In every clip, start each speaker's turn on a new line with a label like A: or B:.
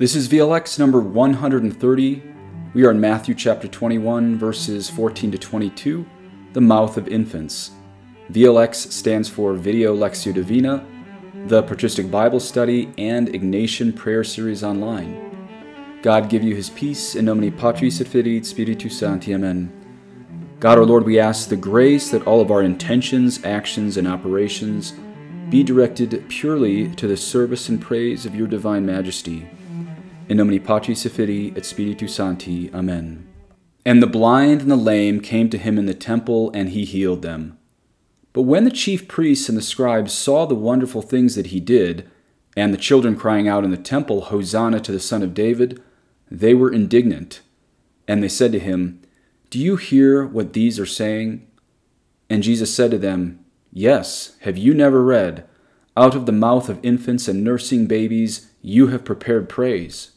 A: This is VLX number 130. We are in Matthew chapter 21, verses 14 to 22, the mouth of infants. VLX stands for Video Lectio Divina, the Patristic Bible Study, and Ignatian Prayer Series online. God give you his peace, in nomine Patris et Filii Spiritus Sancti. Amen. God our Lord, we ask the grace that all of our intentions, actions, and operations be directed purely to the service and praise of your divine majesty in nomine Patris et Filii et Spiritus Sancti. Amen. And the blind and the lame came to him in the temple, and he healed them. But when the chief priests and the scribes saw the wonderful things that he did, and the children crying out in the temple, Hosanna to the Son of David, they were indignant. And they said to him, Do you hear what these are saying? And Jesus said to them, Yes, have you never read, Out of the mouth of infants and nursing babies you have prepared praise?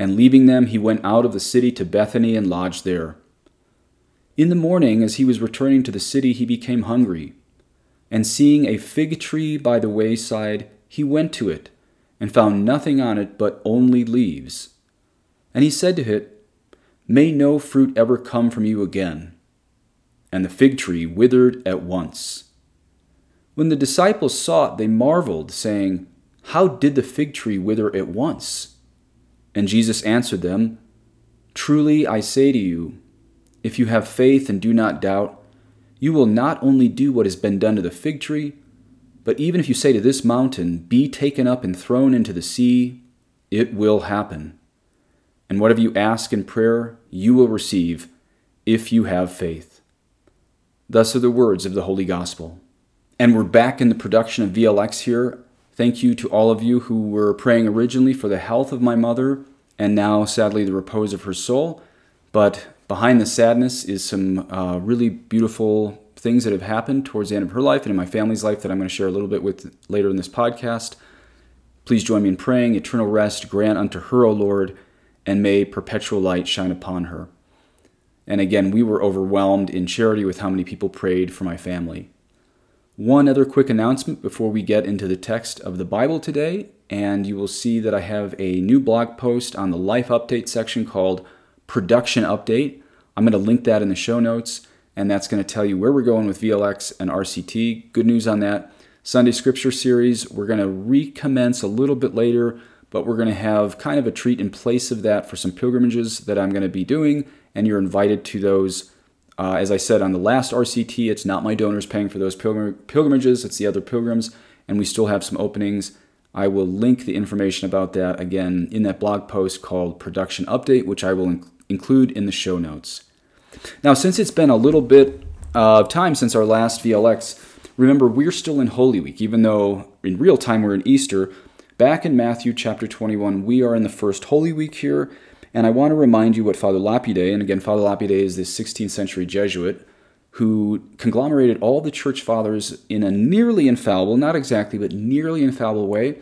A: And leaving them, he went out of the city to Bethany and lodged there. In the morning, as he was returning to the city, he became hungry. And seeing a fig tree by the wayside, he went to it, and found nothing on it but only leaves. And he said to it, May no fruit ever come from you again. And the fig tree withered at once. When the disciples saw it, they marveled, saying, How did the fig tree wither at once? And Jesus answered them, Truly I say to you, if you have faith and do not doubt, you will not only do what has been done to the fig tree, but even if you say to this mountain, Be taken up and thrown into the sea, it will happen. And whatever you ask in prayer, you will receive, if you have faith. Thus are the words of the Holy Gospel. And we're back in the production of VLX here Thank you to all of you who were praying originally for the health of my mother and now, sadly, the repose of her soul. But behind the sadness is some uh, really beautiful things that have happened towards the end of her life and in my family's life that I'm going to share a little bit with later in this podcast. Please join me in praying. Eternal rest grant unto her, O Lord, and may perpetual light shine upon her. And again, we were overwhelmed in charity with how many people prayed for my family. One other quick announcement before we get into the text of the Bible today, and you will see that I have a new blog post on the Life Update section called Production Update. I'm going to link that in the show notes, and that's going to tell you where we're going with VLX and RCT. Good news on that. Sunday Scripture series, we're going to recommence a little bit later, but we're going to have kind of a treat in place of that for some pilgrimages that I'm going to be doing, and you're invited to those uh, as I said on the last RCT, it's not my donors paying for those pilgrim- pilgrimages, it's the other pilgrims, and we still have some openings. I will link the information about that again in that blog post called Production Update, which I will inc- include in the show notes. Now, since it's been a little bit of time since our last VLX, remember we're still in Holy Week, even though in real time we're in Easter. Back in Matthew chapter 21, we are in the first Holy Week here, and I want to remind you what Father Lapide, and again, Father Lapide is this 16th century Jesuit who conglomerated all the church fathers in a nearly infallible, not exactly, but nearly infallible way.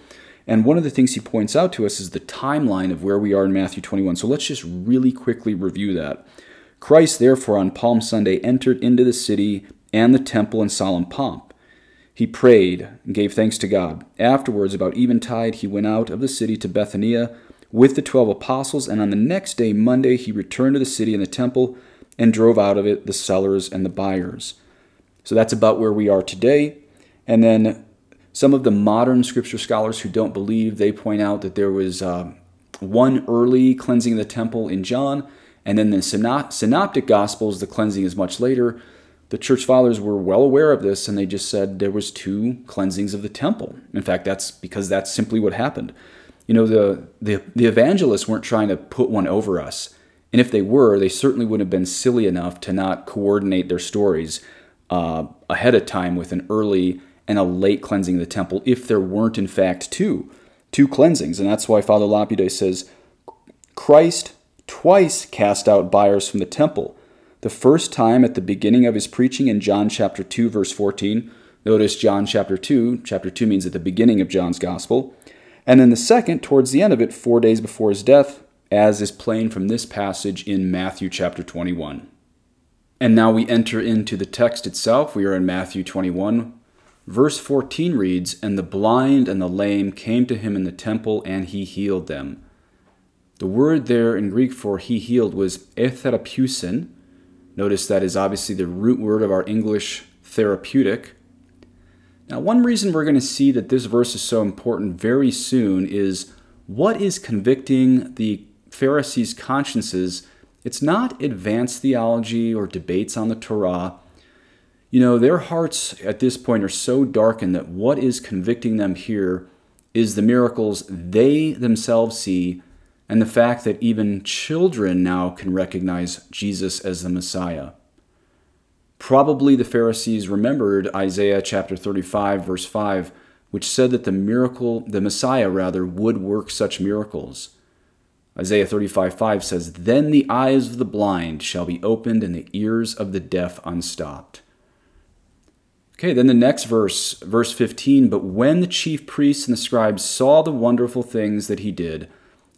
A: And one of the things he points out to us is the timeline of where we are in Matthew 21. So let's just really quickly review that. Christ, therefore, on Palm Sunday entered into the city and the temple in solemn pomp. He prayed and gave thanks to God. Afterwards, about eventide, he went out of the city to Bethania with the twelve apostles, and on the next day, Monday, he returned to the city and the temple and drove out of it the sellers and the buyers. So that's about where we are today. And then some of the modern scripture scholars who don't believe, they point out that there was uh, one early cleansing of the temple in John, and then the synoptic gospels, the cleansing is much later. The church fathers were well aware of this, and they just said there was two cleansings of the temple. In fact, that's because that's simply what happened you know, the, the, the evangelists weren't trying to put one over us. And if they were, they certainly wouldn't have been silly enough to not coordinate their stories uh, ahead of time with an early and a late cleansing of the temple if there weren't, in fact, two, two cleansings. And that's why Father Lapide says Christ twice cast out buyers from the temple. The first time at the beginning of his preaching in John chapter 2, verse 14. Notice John chapter 2. Chapter 2 means at the beginning of John's gospel. And then the second, towards the end of it, four days before his death, as is plain from this passage in Matthew chapter 21. And now we enter into the text itself. We are in Matthew 21. Verse 14 reads And the blind and the lame came to him in the temple, and he healed them. The word there in Greek for he healed was etherapeusin. Notice that is obviously the root word of our English therapeutic. Now, one reason we're going to see that this verse is so important very soon is what is convicting the Pharisees' consciences. It's not advanced theology or debates on the Torah. You know, their hearts at this point are so darkened that what is convicting them here is the miracles they themselves see and the fact that even children now can recognize Jesus as the Messiah. Probably the Pharisees remembered Isaiah chapter 35, verse 5, which said that the miracle, the Messiah rather, would work such miracles. Isaiah 35, 5 says, Then the eyes of the blind shall be opened and the ears of the deaf unstopped. Okay, then the next verse, verse 15, But when the chief priests and the scribes saw the wonderful things that he did,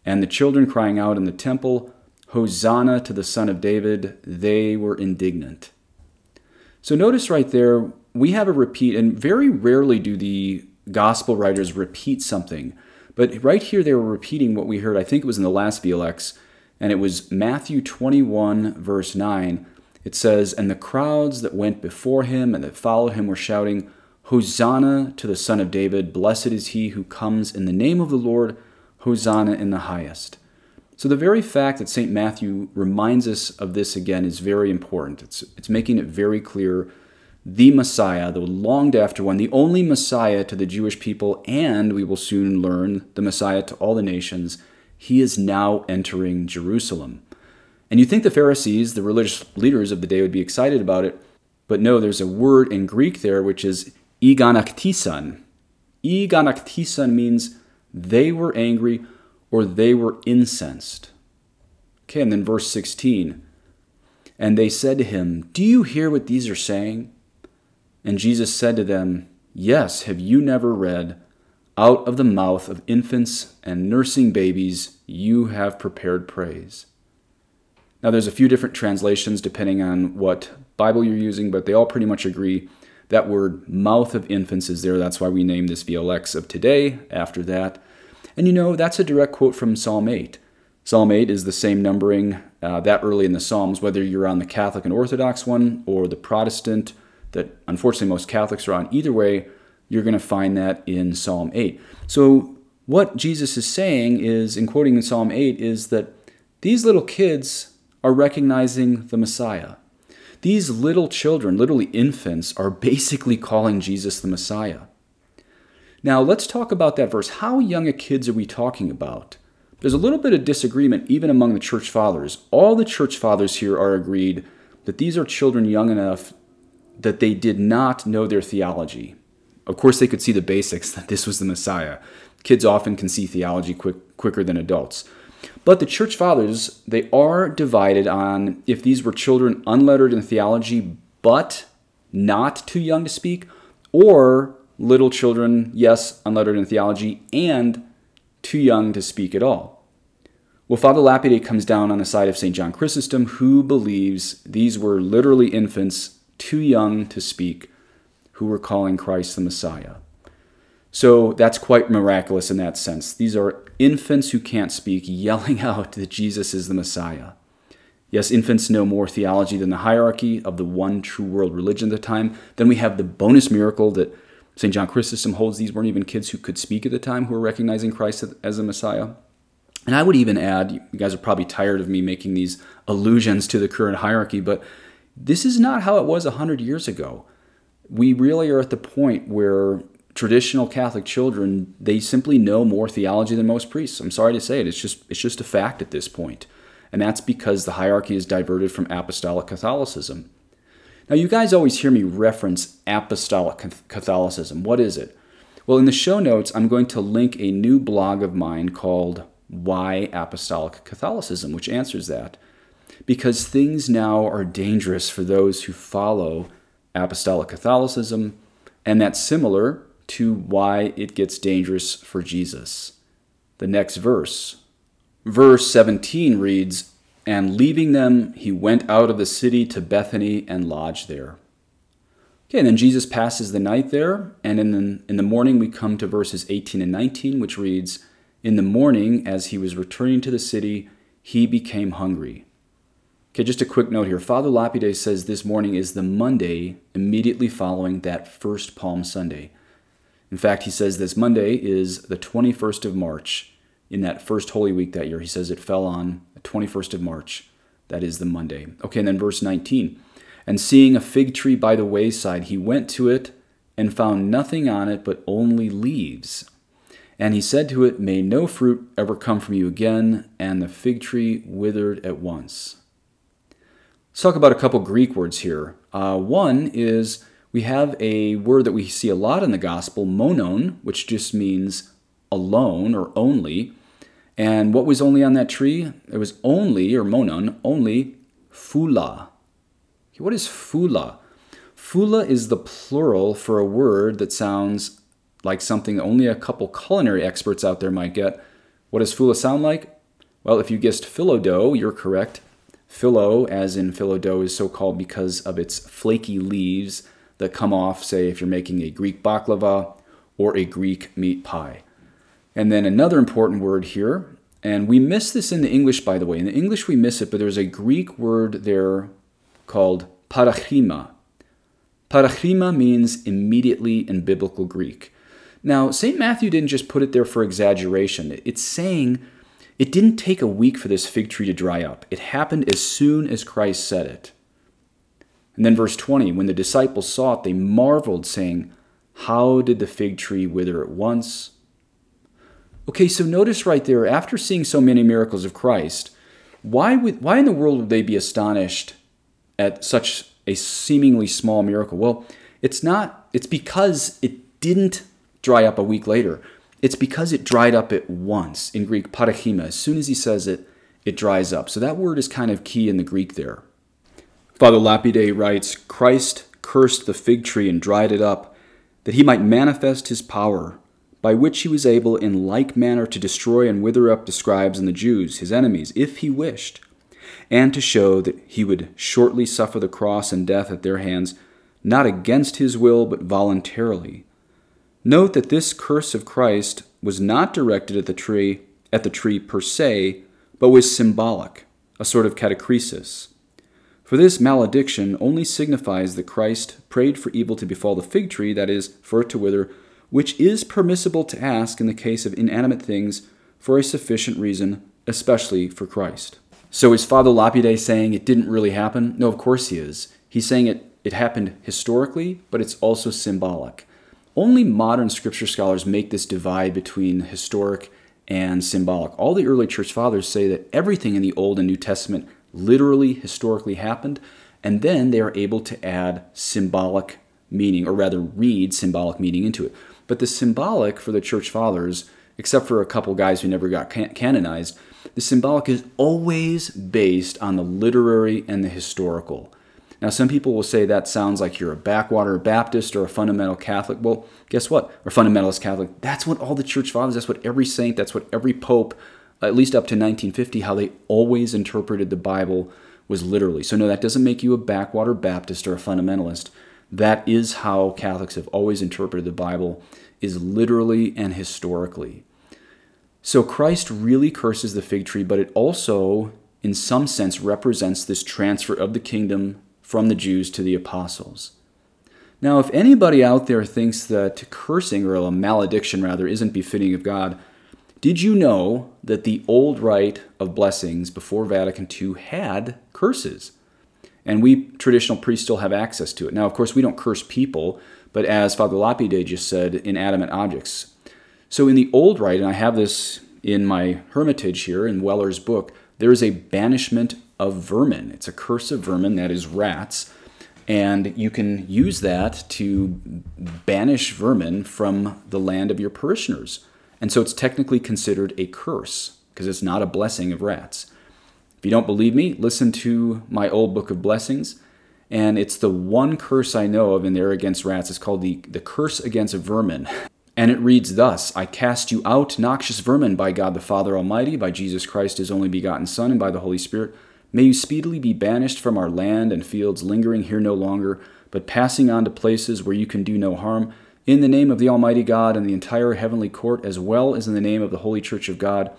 A: and the children crying out in the temple, Hosanna to the Son of David, they were indignant. So notice right there, we have a repeat, and very rarely do the gospel writers repeat something. But right here, they were repeating what we heard, I think it was in the last VLX, and it was Matthew 21, verse 9. It says, And the crowds that went before him and that followed him were shouting, Hosanna to the Son of David, blessed is he who comes in the name of the Lord, Hosanna in the highest. So the very fact that St. Matthew reminds us of this again is very important. It's, it's making it very clear the Messiah, the longed after one, the only Messiah to the Jewish people, and we will soon learn the Messiah to all the nations, he is now entering Jerusalem. And you think the Pharisees, the religious leaders of the day, would be excited about it, but no, there's a word in Greek there which is eganaktisan. Eganaktisan means they were angry or they were incensed. Okay, and then verse 16. And they said to him, Do you hear what these are saying? And Jesus said to them, Yes, have you never read, Out of the mouth of infants and nursing babies you have prepared praise? Now, there's a few different translations depending on what Bible you're using, but they all pretty much agree that word mouth of infants is there. That's why we name this VLX of today after that. And you know, that's a direct quote from Psalm 8. Psalm 8 is the same numbering uh, that early in the Psalms, whether you're on the Catholic and Orthodox one or the Protestant that unfortunately most Catholics are on. Either way, you're going to find that in Psalm 8. So, what Jesus is saying is, in quoting in Psalm 8, is that these little kids are recognizing the Messiah. These little children, literally infants, are basically calling Jesus the Messiah. Now, let's talk about that verse. How young a kids are we talking about? There's a little bit of disagreement even among the church fathers. All the church fathers here are agreed that these are children young enough that they did not know their theology. Of course, they could see the basics that this was the Messiah. Kids often can see theology quick, quicker than adults. But the church fathers, they are divided on if these were children unlettered in theology but not too young to speak, or little children, yes, unlettered in theology, and too young to speak at all. Well, Father Lapide comes down on the side of St. John Chrysostom, who believes these were literally infants too young to speak who were calling Christ the Messiah. So that's quite miraculous in that sense. These are infants who can't speak yelling out that Jesus is the Messiah. Yes, infants know more theology than the hierarchy of the one true world religion at the time. Then we have the bonus miracle that St. John Chrysostom holds these weren't even kids who could speak at the time who were recognizing Christ as a Messiah. And I would even add, you guys are probably tired of me making these allusions to the current hierarchy, but this is not how it was 100 years ago. We really are at the point where traditional Catholic children, they simply know more theology than most priests. I'm sorry to say it, it's just, it's just a fact at this point. And that's because the hierarchy is diverted from apostolic Catholicism. Now, you guys always hear me reference apostolic Catholicism. What is it? Well, in the show notes, I'm going to link a new blog of mine called Why Apostolic Catholicism, which answers that. Because things now are dangerous for those who follow apostolic Catholicism, and that's similar to why it gets dangerous for Jesus. The next verse, verse 17 reads, and leaving them, he went out of the city to Bethany and lodged there. Okay, and then Jesus passes the night there, and in the, in the morning we come to verses 18 and 19, which reads, In the morning, as he was returning to the city, he became hungry. Okay, just a quick note here. Father Lapide says this morning is the Monday immediately following that first Palm Sunday. In fact, he says this Monday is the 21st of March in that first Holy Week that year. He says it fell on the 21st of March. That is the Monday. Okay, and then verse 19. And seeing a fig tree by the wayside, he went to it and found nothing on it but only leaves. And he said to it, May no fruit ever come from you again. And the fig tree withered at once. Let's talk about a couple Greek words here. Uh, one is we have a word that we see a lot in the gospel, monon, which just means alone or only. And what was only on that tree? It was only, or monon, only phula. What is phula? Phula is the plural for a word that sounds like something only a couple culinary experts out there might get. What does phula sound like? Well, if you guessed phyllo dough, you're correct. Phyllo, as in phyllo dough, is so called because of its flaky leaves that come off, say, if you're making a Greek baklava or a Greek meat pie. And then another important word here, and we miss this in the English, by the way. In the English, we miss it, but there's a Greek word there called parachrima. Parachrima means immediately in biblical Greek. Now, St. Matthew didn't just put it there for exaggeration. It's saying it didn't take a week for this fig tree to dry up. It happened as soon as Christ said it. And then verse 20, when the disciples saw it, they marveled, saying, How did the fig tree wither at once? Okay, so notice right there, after seeing so many miracles of Christ, why, would, why in the world would they be astonished at such a seemingly small miracle? Well, it's not, it's because it didn't dry up a week later. It's because it dried up at once in Greek, parachrima. As soon as he says it, it dries up. So that word is kind of key in the Greek there. Father Lapide writes Christ cursed the fig tree and dried it up, that he might manifest his power, by which he was able in like manner to destroy and wither up the scribes and the Jews, his enemies, if he wished, and to show that he would shortly suffer the cross and death at their hands, not against his will, but voluntarily. Note that this curse of Christ was not directed at the tree, at the tree per se, but was symbolic, a sort of catachresis. For this malediction only signifies that Christ prayed for evil to befall the fig tree, that is, for it to wither, which is permissible to ask in the case of inanimate things for a sufficient reason, especially for Christ. So is Father Lapide saying it didn't really happen? No, of course he is. He's saying it, it happened historically, but it's also symbolic. Only modern scripture scholars make this divide between historic and symbolic. All the early church fathers say that everything in the Old and New Testament literally historically happened, and then they are able to add symbolic meaning, or rather read symbolic meaning into it. But the symbolic for the church fathers, except for a couple guys who never got can- canonized, the symbolic is always based on the literary and the historical. Now, some people will say that sounds like you're a backwater Baptist or a fundamental Catholic. Well, guess what? Or fundamentalist Catholic. That's what all the church fathers, that's what every saint, that's what every pope at least up to 1950, how they always interpreted the Bible was literally. So, no, that doesn't make you a backwater Baptist or a fundamentalist. That is how Catholics have always interpreted the Bible, is literally and historically. So Christ really curses the fig tree, but it also, in some sense, represents this transfer of the kingdom from the Jews to the apostles. Now, if anybody out there thinks that cursing, or a malediction rather, isn't befitting of God, did you know that the old rite of blessings before Vatican II had curses? And we traditional priests still have access to it. Now, of course, we don't curse people, but as Father Lapide just said, inanimate objects. So in the old rite, and I have this in my hermitage here in Weller's book, there is a banishment of vermin. It's a curse of vermin, that is rats. And you can use that to banish vermin from the land of your parishioners. And so it's technically considered a curse because it's not a blessing of rats. If you don't believe me, listen to my old book of blessings. And it's the one curse I know of in there against rats. It's called the, the curse against vermin. And it reads thus I cast you out, noxious vermin, by God the Father Almighty, by Jesus Christ, his only begotten Son, and by the Holy Spirit. May you speedily be banished from our land and fields, lingering here no longer, but passing on to places where you can do no harm In the name of the Almighty God and the entire heavenly court, as well as in the name of the Holy Church of God,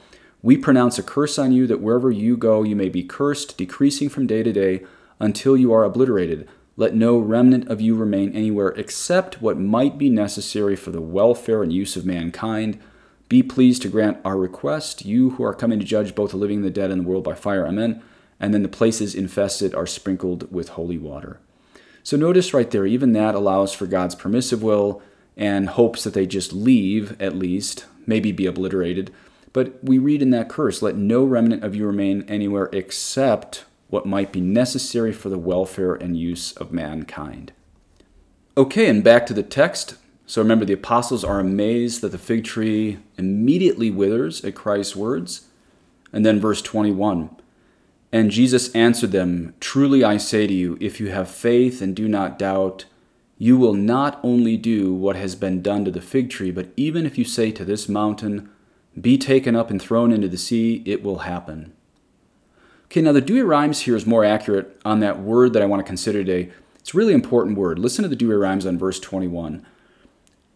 A: we pronounce a curse on you that wherever you go you may be cursed, decreasing from day to day until you are obliterated. Let no remnant of you remain anywhere except what might be necessary for the welfare and use of mankind. Be pleased to grant our request, you who are coming to judge both the living and the dead in the world by fire. Amen. And then the places infested are sprinkled with holy water. So notice right there, even that allows for God's permissive will and hopes that they just leave, at least, maybe be obliterated. But we read in that curse, let no remnant of you remain anywhere except what might be necessary for the welfare and use of mankind. Okay, and back to the text. So remember, the apostles are amazed that the fig tree immediately withers at Christ's words. And then verse 21 And Jesus answered them, Truly I say to you, if you have faith and do not doubt, you will not only do what has been done to the fig tree, but even if you say to this mountain, Be taken up and thrown into the sea, it will happen. Okay, now the Douay-Rheims here is more accurate on that word that I want to consider today. It's a really important word. Listen to the Douay-Rheims on verse 21.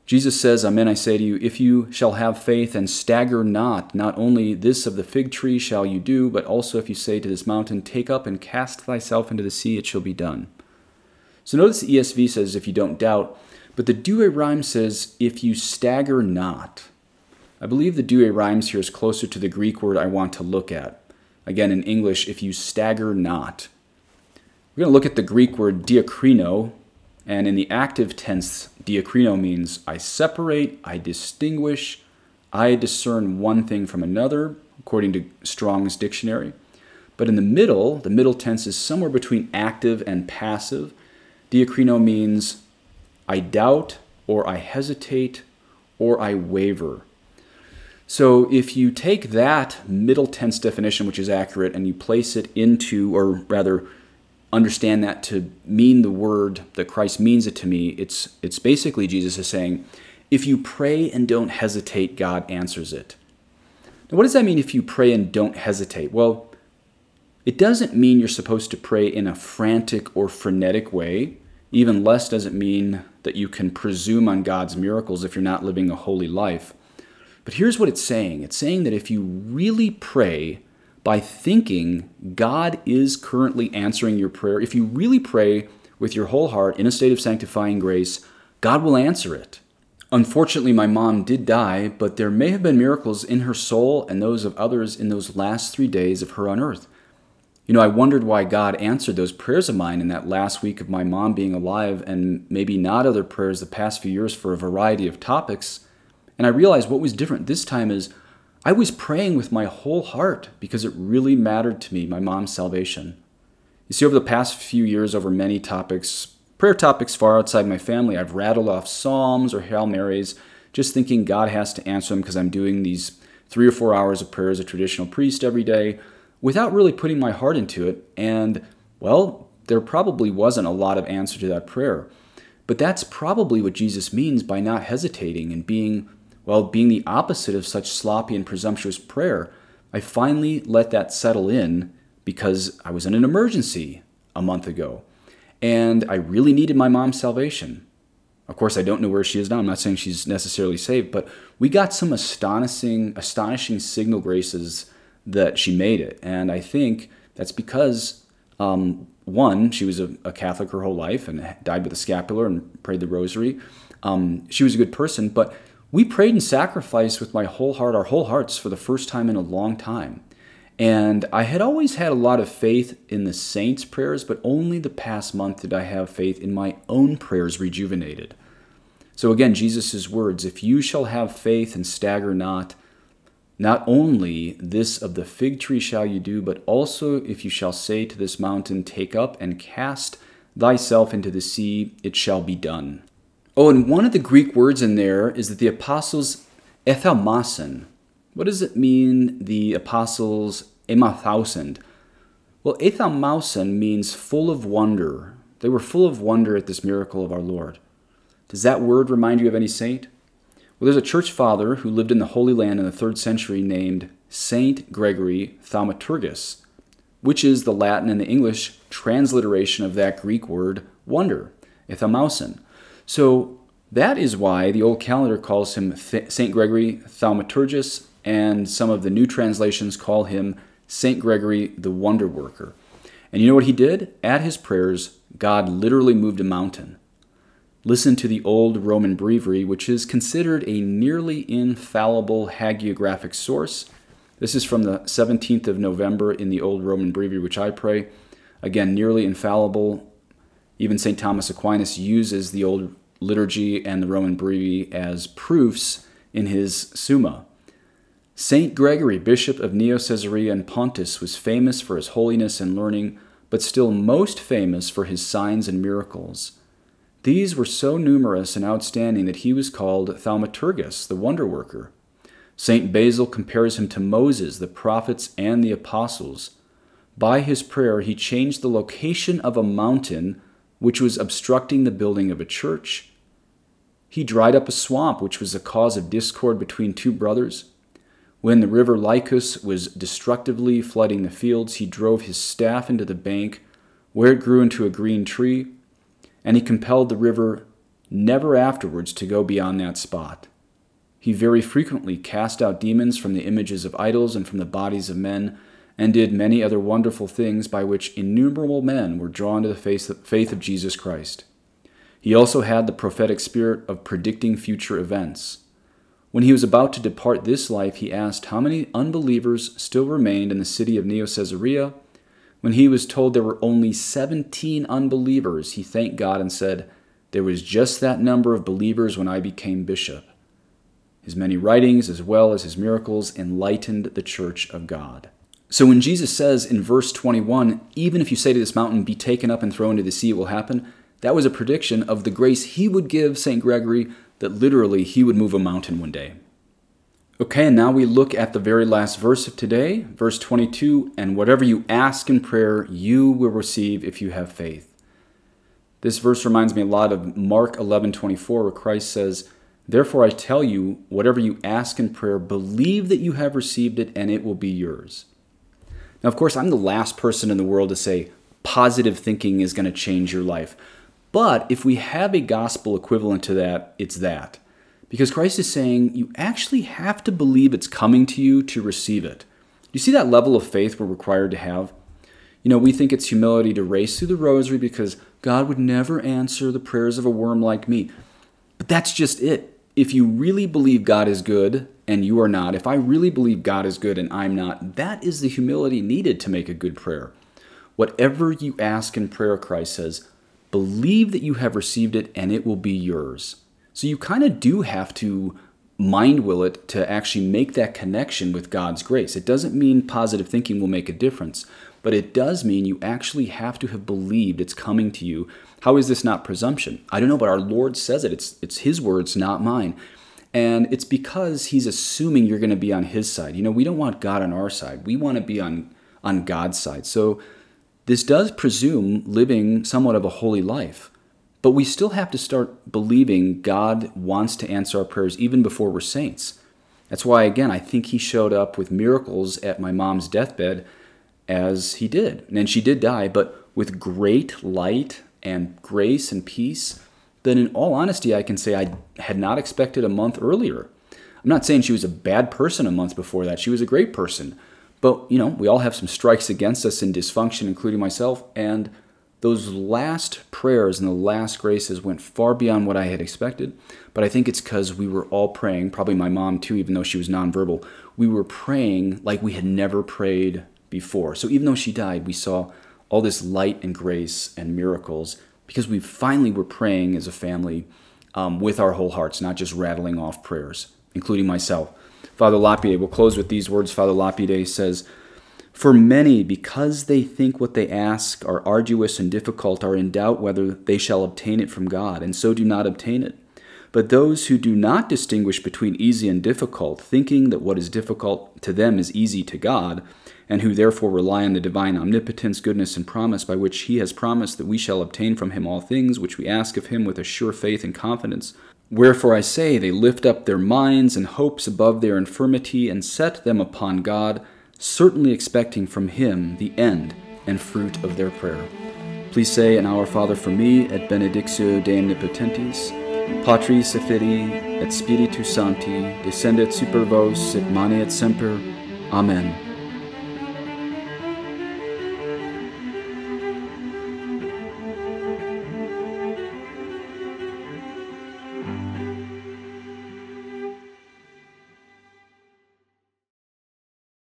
A: Jesus says, Amen, I say to you, if you shall have faith and stagger not, not only this of the fig tree shall you do, but also if you say to this mountain, Take up and cast thyself into the sea, it shall be done. So notice the ESV says, If you don't doubt, but the Douay-Rheims says, If you stagger not. I believe the Douay-Rheims here is closer to the Greek word I want to look at. Again, in English, if you stagger not. We're going to look at the Greek word diakrino, and in the active tense, diakrino means I separate, I distinguish, I discern one thing from another, according to Strong's dictionary. But in the middle, the middle tense is somewhere between active and passive. Diakrino means I doubt, or I hesitate, or I waver. So if you take that middle tense definition, which is accurate, and you place it into, or rather, understand that to mean the word that Christ means it to me, it's it's basically Jesus is saying, if you pray and don't hesitate, God answers it. Now, what does that mean if you pray and don't hesitate? Well, it doesn't mean you're supposed to pray in a frantic or frenetic way. Even less does it mean that you can presume on God's miracles if you're not living a holy life. But here's what it's saying it's saying that if you really pray by thinking God is currently answering your prayer, if you really pray with your whole heart in a state of sanctifying grace, God will answer it. Unfortunately, my mom did die, but there may have been miracles in her soul and those of others in those last three days of her on earth. You know, I wondered why God answered those prayers of mine in that last week of my mom being alive, and maybe not other prayers the past few years for a variety of topics. And I realized what was different this time is I was praying with my whole heart because it really mattered to me, my mom's salvation. You see, over the past few years, over many topics, prayer topics far outside my family, I've rattled off Psalms or Hail Marys, just thinking God has to answer them because I'm doing these three or four hours of prayer as a traditional priest every day without really putting my heart into it. And, well, there probably wasn't a lot of answer to that prayer. But that's probably what Jesus means by not hesitating and being well, being the opposite of such sloppy and presumptuous prayer, I finally let that settle in because I was in an emergency a month ago and I really needed my mom's salvation. Of course, I don't know where she is now. I'm not saying she's necessarily saved, but we got some astonishing, astonishing signal graces that she made it, and I think that's because um, one, she was a, a, Catholic her whole life and died with a scapular and prayed the Rosary. Um, she was a good person, but we prayed and sacrificed with my whole heart, our whole hearts, for the first time in a long time. And I had always had a lot of faith in the saints' prayers, but only the past month did I have faith in my own prayers rejuvenated. So again, Jesus' words if you shall have faith and stagger not, not only this of the fig tree shall you do, but also if you shall say to this mountain, Take up and cast thyself into the sea, it shall be done. Oh, and one of the Greek words in there is that the apostles ethamasen. What does it mean, the apostles emathausen? Well, ethamasen means full of wonder. They were full of wonder at this miracle of our Lord. Does that word remind you of any saint? Well, there's a church father who lived in the Holy Land in the third century named Saint Gregory Thaumaturgus, which is the Latin and the English transliteration of that Greek word wonder, ethamasen. So That is why the old calendar calls him St. Gregory Thaumaturgus, and some of the new translations call him St. Gregory the Wonder Worker. And you know what he did? At his prayers, God literally moved a mountain. Listen to the old Roman breviary, which is considered a nearly infallible hagiographic source. This is from the 17th of November in the old Roman breviary, which I pray. Again, nearly infallible. Even St. Thomas Aquinas uses the old liturgy and the Roman breviary as proofs in his Summa. Saint Gregory, bishop of Neo Caesarea and Pontus, was famous for his holiness and learning, but still most famous for his signs and miracles. These were so numerous and outstanding that he was called Thaumaturgus, the wonder worker. St. Basil compares him to Moses, the prophets, and the apostles. By his prayer, he changed the location of a mountain which was obstructing the building of a church. He dried up a swamp which was a cause of discord between two brothers. When the river Lycus was destructively flooding the fields, he drove his staff into the bank, where it grew into a green tree, and he compelled the river never afterwards to go beyond that spot. He very frequently cast out demons from the images of idols and from the bodies of men, and did many other wonderful things by which innumerable men were drawn to the faith of Jesus Christ. He also had the prophetic spirit of predicting future events. When he was about to depart this life, he asked how many unbelievers still remained in the city of Neo Caesarea. When he was told there were only 17 unbelievers, he thanked God and said, There was just that number of believers when I became bishop. His many writings, as well as his miracles, enlightened the church of God. So when Jesus says in verse 21, even if you say to this mountain, be taken up and thrown into the sea, it will happen, that was a prediction of the grace he would give St. Gregory that literally he would move a mountain one day. Okay, and now we look at the very last verse of today, verse 22 and whatever you ask in prayer, you will receive if you have faith. This verse reminds me a lot of Mark 11:24 where Christ says, "Therefore I tell you, whatever you ask in prayer, believe that you have received it and it will be yours." Now, of course, I'm the last person in the world to say positive thinking is going to change your life. But if we have a gospel equivalent to that, it's that. Because Christ is saying you actually have to believe it's coming to you to receive it. You see that level of faith we're required to have? You know, we think it's humility to race through the rosary because God would never answer the prayers of a worm like me. But that's just it. If you really believe God is good and you are not, if I really believe God is good and I'm not, that is the humility needed to make a good prayer. Whatever you ask in prayer, Christ says, believe that you have received it and it will be yours. So you kind of do have to mind will it to actually make that connection with God's grace. It doesn't mean positive thinking will make a difference, but it does mean you actually have to have believed it's coming to you. How is this not presumption? I don't know, but our Lord says it. It's it's his words, not mine. And it's because he's assuming you're going to be on his side. You know, we don't want God on our side. We want to be on on God's side. So this does presume living somewhat of a holy life. But we still have to start believing God wants to answer our prayers even before we're saints. That's why, again, I think he showed up with miracles at my mom's deathbed as he did. And she did die, but with great light and grace and peace. Then, in all honesty, I can say I had not expected a month earlier. I'm not saying she was a bad person a month before that. She was a great person. But, you know, we all have some strikes against us in dysfunction, including myself. And those last prayers and the last graces went far beyond what I had expected. But I think it's because we were all praying, probably my mom too, even though she was nonverbal. We were praying like we had never prayed before. So even though she died, we saw all this light and grace and miracles because we finally were praying as a family um, with our whole hearts, not just rattling off prayers, including myself. Father Lapide, we'll close with these words. Father Lapide says, for many, because they think what they ask are arduous and difficult, are in doubt whether they shall obtain it from God, and so do not obtain it. But those who do not distinguish between easy and difficult, thinking that what is difficult to them is easy to God, and who therefore rely on the divine omnipotence, goodness, and promise by which He has promised that we shall obtain from Him all things which we ask of Him with a sure faith and confidence. Wherefore I say, they lift up their minds and hopes above their infirmity, and set them upon God certainly expecting from Him the end and fruit of their prayer. Please say an Our Father for me at Benedictio Dei Omnipotentis. Patris et et Spiritus Sancti, descendet super vos et maneat semper. Amen.